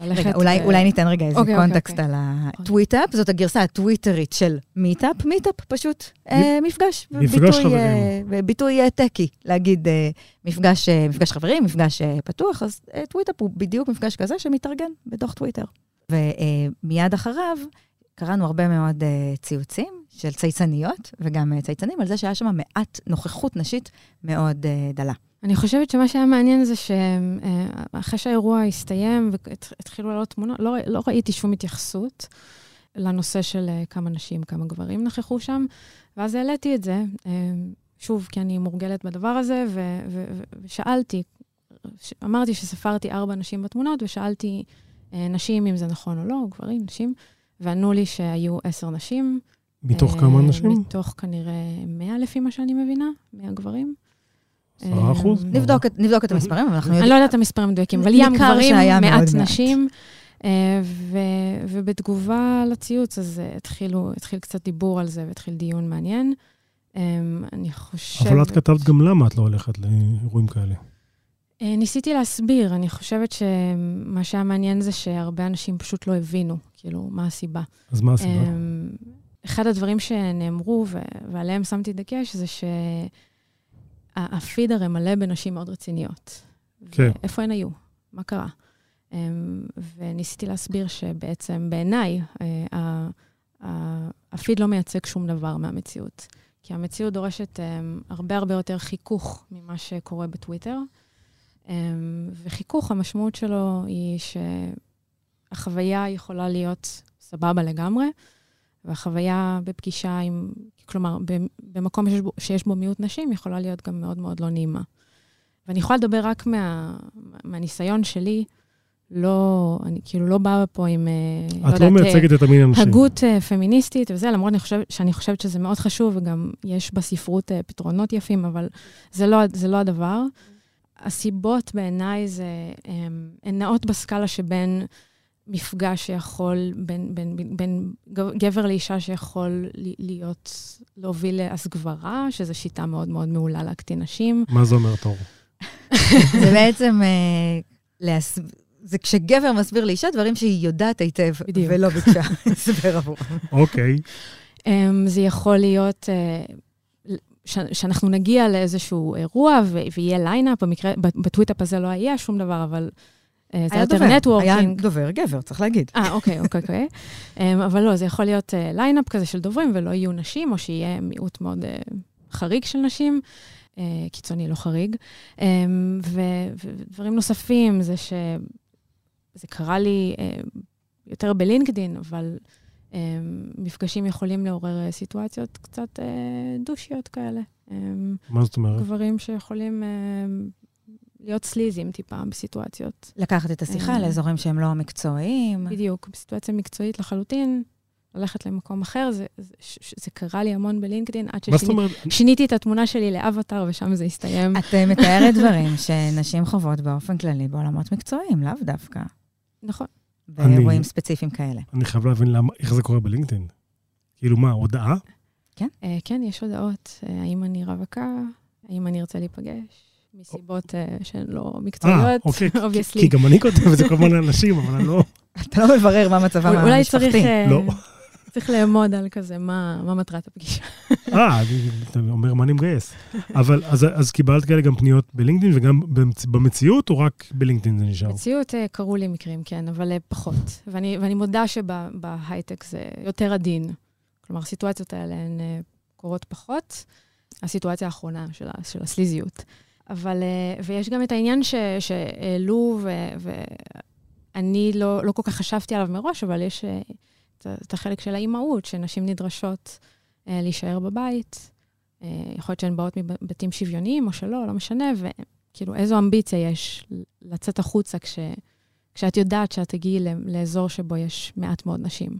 ללכת רגע, אולי, ו- אולי ניתן רגע איזה אוקיי, אוקיי, context אוקיי. על ה tweetup, זאת הגרסה הטוויטרית של meetup. meetup פשוט אה, מפגש. מפגש ביטוי, חברים. אה, ביטוי אה, techy, להגיד אה, מפגש, אה, מפגש חברים, מפגש אה, פתוח, אז אה, tweetup הוא בדיוק מפגש כזה שמתארגן בתוך טוויטר. ומיד אחריו קראנו הרבה מאוד אה, ציוצים של צייצניות, וגם אה, צייצנים, על זה שהיה שם מעט נוכחות נשית מאוד אה, דלה. אני חושבת שמה שהיה מעניין זה שאחרי שהאירוע הסתיים והתחילו לעלות תמונות, לא, לא ראיתי שום התייחסות לנושא של אה, כמה נשים, כמה גברים נכחו שם, ואז העליתי את זה, אה, שוב, כי אני מורגלת בדבר הזה, ו- ו- ושאלתי, ש- אמרתי שספרתי ארבע נשים בתמונות, ושאלתי אה, נשים אם זה נכון או לא, גברים, נשים, וענו לי שהיו עשר נשים. מתוך אה, כמה אנשים? מתוך כנראה 100 לפי מה שאני מבינה, 100 גברים. עשרה אחוז? אה, נבדוק, את- נבדוק את המספרים, אבל אנחנו אני יודעים... לא יודעת את המספרים המדויקים, אבל ים גברים, מעט. נשים. אה, ו- ובתגובה לציוץ, אז אה, התחילו, התחיל קצת דיבור על זה והתחיל דיון מעניין. אה, אני חושבת... אבל את כתבת גם למה את לא הולכת לאירועים כאלה. אה, ניסיתי להסביר, אני חושבת שמה שהיה מעניין זה שהרבה אנשים פשוט לא הבינו, כאילו, מה הסיבה. אז מה הסיבה? אמ, אחד הדברים שנאמרו, ועליהם שמתי דגש, זה שהפיד הרי מלא בנשים מאוד רציניות. כן. איפה הן היו? מה קרה? אמ, וניסיתי להסביר שבעצם בעיניי, אה, הפיד לא מייצג שום דבר מהמציאות. כי המציאות דורשת אמ, הרבה הרבה יותר חיכוך ממה שקורה בטוויטר. אמ, וחיכוך, המשמעות שלו היא שהחוויה יכולה להיות סבבה לגמרי, והחוויה בפגישה עם, כלומר, במקום שיש בו, שיש בו מיעוט נשים, יכולה להיות גם מאוד מאוד לא נעימה. ואני יכולה לדבר רק מה, מהניסיון שלי, לא, אני כאילו לא באה פה עם, אה, את לא מייצגת את המין האנושי. הגות אה, פמיניסטית וזה, למרות אני חושב, שאני חושבת שזה מאוד חשוב, וגם יש בספרות אה, פתרונות יפים, אבל זה לא, זה לא הדבר. הסיבות בעיניי זה, הן נעות בסקאלה שבין מפגש שיכול, בין, בין, בין, בין גבר לאישה שיכול ל- להיות, להוביל להסגברה, שזו שיטה מאוד מאוד מעולה להקטין נשים. מה זה אומר תור? זה בעצם, אה, להס... זה כשגבר מסביר לאישה דברים שהיא יודעת היטב, בדיוק. ולא ביקשה הסבר עבורם. אוקיי. Um, זה יכול להיות ש- שאנחנו נגיע לאיזשהו אירוע ויהיה lineup, במקרה, ב tweetup הזה לא היה שום דבר, אבל זה היה יותר דובר, היה networking. דובר גבר, צריך להגיד. אה, אוקיי, אוקיי, אוקיי. um, אבל לא, זה יכול להיות lineup כזה של דוברים, ולא יהיו נשים, או שיהיה מיעוט מאוד uh, חריג של נשים, קיצוני, לא חריג. ו- ודברים נוספים, זה ש... זה קרה לי יותר בלינקדין, אבל um, מפגשים יכולים לעורר סיטואציות קצת דושיות כאלה. מה זאת אומרת? גברים שיכולים להיות סליזים טיפה בסיטואציות. לקחת את השיחה אה. לאזורים שהם לא מקצועיים. בדיוק, בסיטואציה מקצועית לחלוטין, ללכת למקום אחר, זה, זה, זה קרה לי המון בלינקדין, עד? ששיניתי את התמונה שלי לאבטר ושם זה הסתיים. את מתארת דברים שנשים חוות באופן כללי בעולמות מקצועיים, לאו דווקא. נכון. באירועים ספציפיים כאלה. אני חייב להבין למה, איך זה קורה בלינקדאין. כאילו מה, הודעה? אה, כן, יש הודעות, אה, האם אני רווקה, האם אני ארצה להיפגש, מסיבות אה, שהן לא אה, מקצועיות, אוקיי. כי obviously. גם אני כותב את זה כל מיני אנשים, אבל אני לא... אתה לא מברר מה מצבם אולי צריך, המשפחתי. אה, לא. צריך לאמוד על כזה, מה מה מטרת הפגישה. אה, אתה אומר מה אני מגייס. אבל אז- אז קיבלת כאלה גם פניות בלינקדאין, וגם במצ- במציאות, או רק בלינקדאין זה נשאר? במציאות קרו לי מקרים, כן, אבל פחות. ואני, ואני מודה שבהייטק זה יותר עדין. כלומר, הסיטואציות האלה הן קורות פחות. הסיטואציה האחרונה של הסליזיות. אבל, אה, ויש גם את העניין ש, שהעלו, ו- ואני לא, לא כל כך חשבתי עליו מראש, אבל יש אה, את, את החלק של האימהות, שנשים נדרשות אה, להישאר בבית. יכול להיות שהן באות מבתים שוויוניים או שלא, לא משנה, וכאילו, איזו אמביציה יש לצאת החוצה כש, כשאת יודעת שאת תגיעי לאזור שבו יש מעט מאוד נשים. אמ.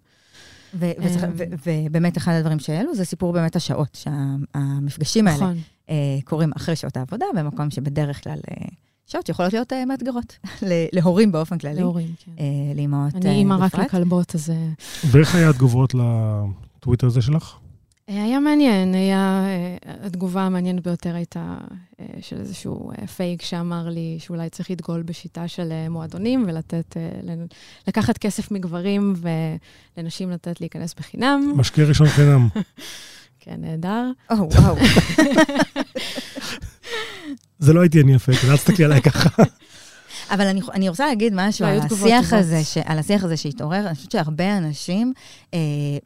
ובאמת אחד הדברים שהעלו זה סיפור באמת השעות, שהמפגשים האלה נכון. אה, קורים אחרי שעות העבודה, במקום שבדרך כלל אה, שעות שיכולות להיות אה, מאתגרות להורים באופן כללי, להורים, כן. אה, לאימהות אני אימא רק בפרט. לכלבות, אז... ואיך היה התגובות לטוויטר הזה שלך? היה מעניין, היה... התגובה המעניינת ביותר הייתה של איזשהו פייק שאמר לי שאולי צריך לדגול בשיטה של מועדונים ולתת, לקחת כסף מגברים ולנשים לתת להיכנס בחינם. משקיע ראשון חינם. כן, נהדר. או, וואו. זה לא הייתי אני הפייק, אל תסתכלי עליי ככה. אבל אני, אני רוצה להגיד משהו על היו השיח. הזה, ש, על השיח הזה שהתעורר. אני חושבת שהרבה אנשים אה,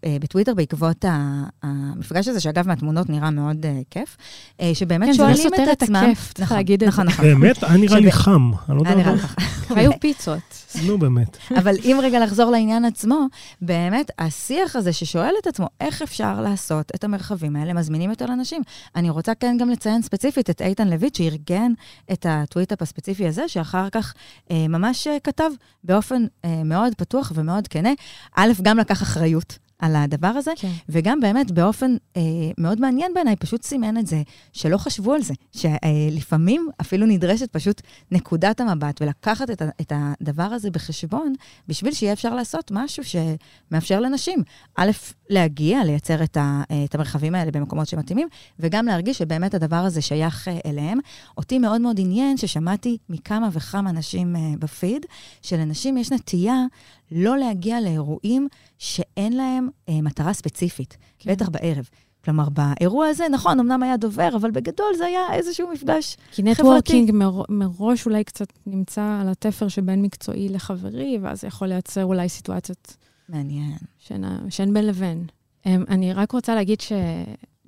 אה, בטוויטר, בעקבות ה, המפגש הזה, שאגב, מהתמונות נראה מאוד אה, כיף, אה, שבאמת כן, זה לא שואלים סותר את את עצמם... הכיף, צריך נכון, להגיד את נכון, זה. נכון. באמת? היה נראה לי חם. אני לא היה נראה. ככה. והיו פיצות. נו, באמת. אבל אם רגע לחזור לעניין עצמו, באמת, השיח הזה ששואל את עצמו, איך אפשר לעשות את המרחבים האלה מזמינים יותר לאנשים? אני רוצה כן גם לציין ספציפית את איתן לויט, שארגן את הטוויטאפ הספציפי הזה, שאחר כך ממש אה, כתב באופן אה, מאוד פתוח ומאוד כנה. א', גם לקח אחריות. על הדבר הזה, כן. וגם באמת באופן אה, מאוד מעניין בעיניי, פשוט סימן את זה, שלא חשבו על זה, שלפעמים אפילו נדרשת פשוט נקודת המבט ולקחת את, ה- את הדבר הזה בחשבון, בשביל שיהיה אפשר לעשות משהו שמאפשר לנשים, א', להגיע, לייצר את, ה, את המרחבים האלה במקומות שמתאימים, וגם להרגיש שבאמת הדבר הזה שייך אה, אליהם. אותי מאוד מאוד עניין ששמעתי מכמה וכמה נשים אה, בפיד, שלנשים יש נטייה לא להגיע לאירועים שאין להם אה, מטרה ספציפית, כן. בטח בערב. כלומר, באירוע הזה, נכון, אמנם היה דובר, אבל בגדול זה היה איזשהו מפגש. כי נטוורקינג מר, מראש אולי קצת נמצא על התפר שבין מקצועי לחברי, ואז יכול לייצר אולי סיטואציות מעניין. שאין, שאין בין לבין. אמ, אני רק רוצה להגיד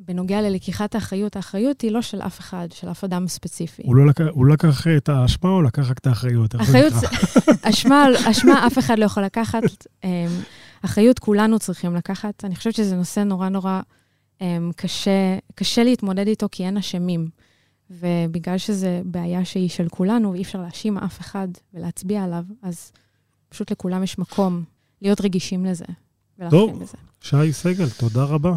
שבנוגע ללקיחת האחריות, האחריות היא לא של אף אחד, של אף אדם ספציפי. הוא לא לקח- הוא לא לקח את האשמה, הוא לקח רק את האחריות. אחריות, אשמה, אשמה אף אחד לא יכול לקחת. אמ, אחריות כולנו צריכים לקחת. אני חושבת שזה נושא נורא נורא אמ, קשה, קשה להתמודד איתו, כי אין אשמים. ובגלל שזו בעיה שהיא של כולנו, ואי אפשר להאשים אף אחד ולהצביע עליו, אז פשוט לכולם יש מקום להיות רגישים לזה ולהבחין טוב. בזה. שי סגל, תודה רבה.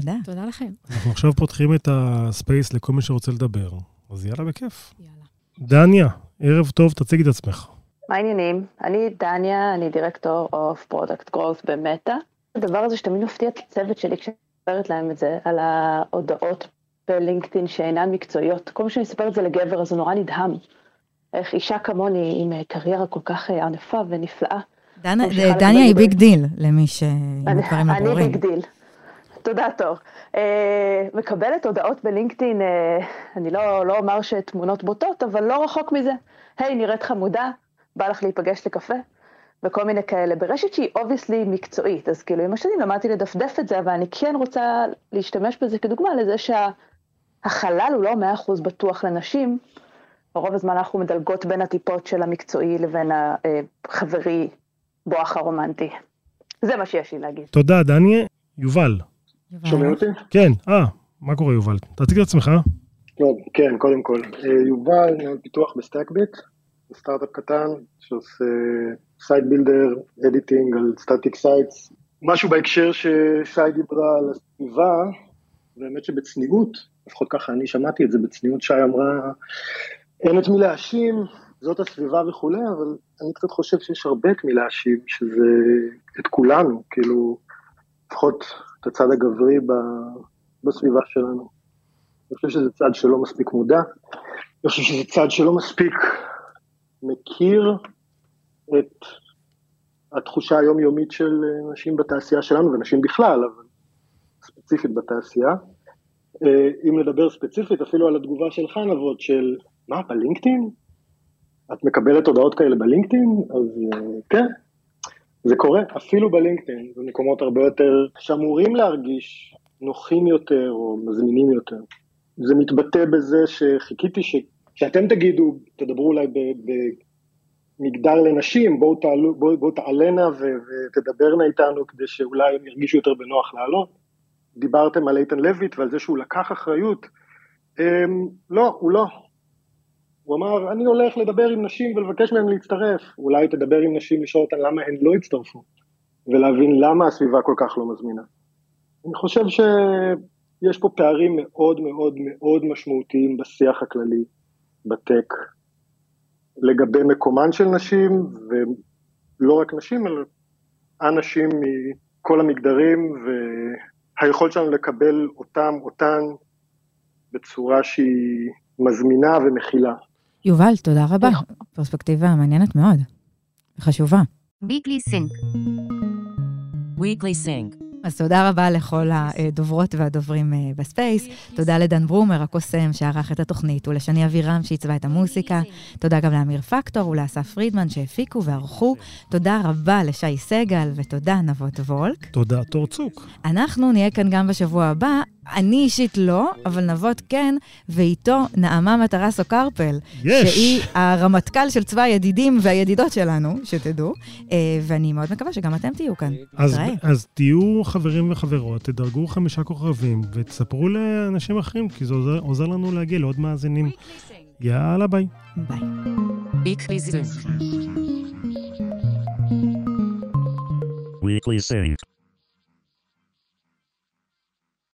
תודה. תודה לכם. אנחנו עכשיו פותחים את הספייס לכל מי שרוצה לדבר, אז יאללה בכיף. יאללה. דניה, ערב טוב, תציגי את עצמך. מה העניינים? אני דניה, אני director of product growth במטא. הדבר הזה שתמיד מפתיע את הצוות שלי כשאני מספרת להם את זה, על ההודעות בלינקדאין שאינן מקצועיות. כל פעם שאני מספרת את זה לגבר, אז הוא נורא נדהם. איך אישה כמוני עם אה, קריירה כל כך אה, ענפה ונפלאה. דניה היא. ביג דיל, למי ש... אני-. ביג דיל. תודה, תור. אה, מקבלת הודעות בלינקדאין, אה, אני לא, לא אומר שתמונות בוטות, אבל לא רחוק מזה. היי, נראית חמודה, בא לך להיפגש לקפה? וכל מיני כאלה. ברשת שהיא obviously מקצועית, אז כאילו עם השנים למדתי לדפדף את זה, אבל אני כן רוצה להשתמש בזה כדוגמה לזה שהחלל הוא לא 100% בטוח לנשים. ברוב הזמן אנחנו מדלגות בין הטיפות של המקצועי לבין החברי לבואך הרומנטי. זה מה שיש לי להגיד. תודה, דניה. יובל. שומעים אותי? כן, אה, מה קורה יובל? תציג את עצמך. טוב, כן, קודם כל. אה, יובל, מנהל פיתוח בסטאקביט, סטארט-אפ קטן שעושה site builder, editing על static sites. משהו בהקשר ששי דיברה על הסביבה, באמת שבצניעות, לפחות ככה אני שמעתי את זה בצניעות, שי אמרה, אין את מי להאשים, זאת הסביבה וכולי, אבל אני קצת חושב שיש הרבה את מי להאשים, שזה את כולנו, כאילו, לפחות את הצד הגברי ב- בסביבה שלנו. אני חושב שזה צד שלא מספיק מודע, אני חושב שזה צד שלא מספיק מכיר את התחושה היומיומית של אה, נשים בתעשייה שלנו, ונשים בכלל, אבל ספציפית בתעשייה. אה, אם נדבר ספציפית אפילו על התגובה שלך נבות, של מה, בלינקדאין? את מקבלת הודעות כאלה בלינקדאין? אז אה, כן, זה קורה, אפילו בלינקדאין, במקומות הרבה יותר שאמורים להרגיש נוחים יותר או מזמינים יותר. זה מתבטא בזה שחיכיתי ש... שאתם תגידו, תדברו אולי במגדר לנשים, בואו, תעלו, בואו, בואו תעלנה ו... ותדברנה איתנו כדי שאולי הם ירגישו יותר בנוח לעלות. דיברתם על איתן לויט ועל זה שהוא לקח אחריות. אמ, לא, הוא לא. הוא אמר, אני הולך לדבר עם נשים ולבקש מהן להצטרף. אולי תדבר עם נשים, לשאול אותן למה הן לא הצטרפו, ולהבין למה הסביבה כל כך לא מזמינה. אני חושב שיש פה פערים מאוד מאוד מאוד משמעותיים בשיח הכללי, בטק, לגבי מקומן של נשים, ולא רק נשים, אלא אנשים מכל המגדרים היכולת שלנו לקבל אותם, אותן, בצורה שהיא מזמינה ומכילה. יובל, תודה רבה. פרספקטיבה מעניינת מאוד. חשובה. Weekly Sync. Weekly Sync. אז תודה רבה לכל הדוברות והדוברים אה, בספייס. תודה לדן ברומר, הקוסם, שערך את התוכנית, ולשני אבירם, שעיצבה את המוסיקה. תודה גם לאמיר פקטור ולאסף פרידמן, שהפיקו וערכו. תודה רבה לשי סגל, ותודה נבות וולק. תודה, תור צוק. אנחנו נהיה כאן גם בשבוע הבא. אני אישית לא, אבל נבות כן, ואיתו נעמה מטרסו קרפל. יש. שהיא הרמטכ"ל של צבא הידידים והידידות שלנו, שתדעו. אה, ואני מאוד מקווה שגם אתם תהיו כאן. אז. אז תהיו חברים וחברות, תדרגו חמישה כוכבים, ותספרו לאנשים אחרים, כי זה עוזר, עוזר לנו להגיע לעוד מאזינים. יאללה, ביי. ביי. Weekly Sync.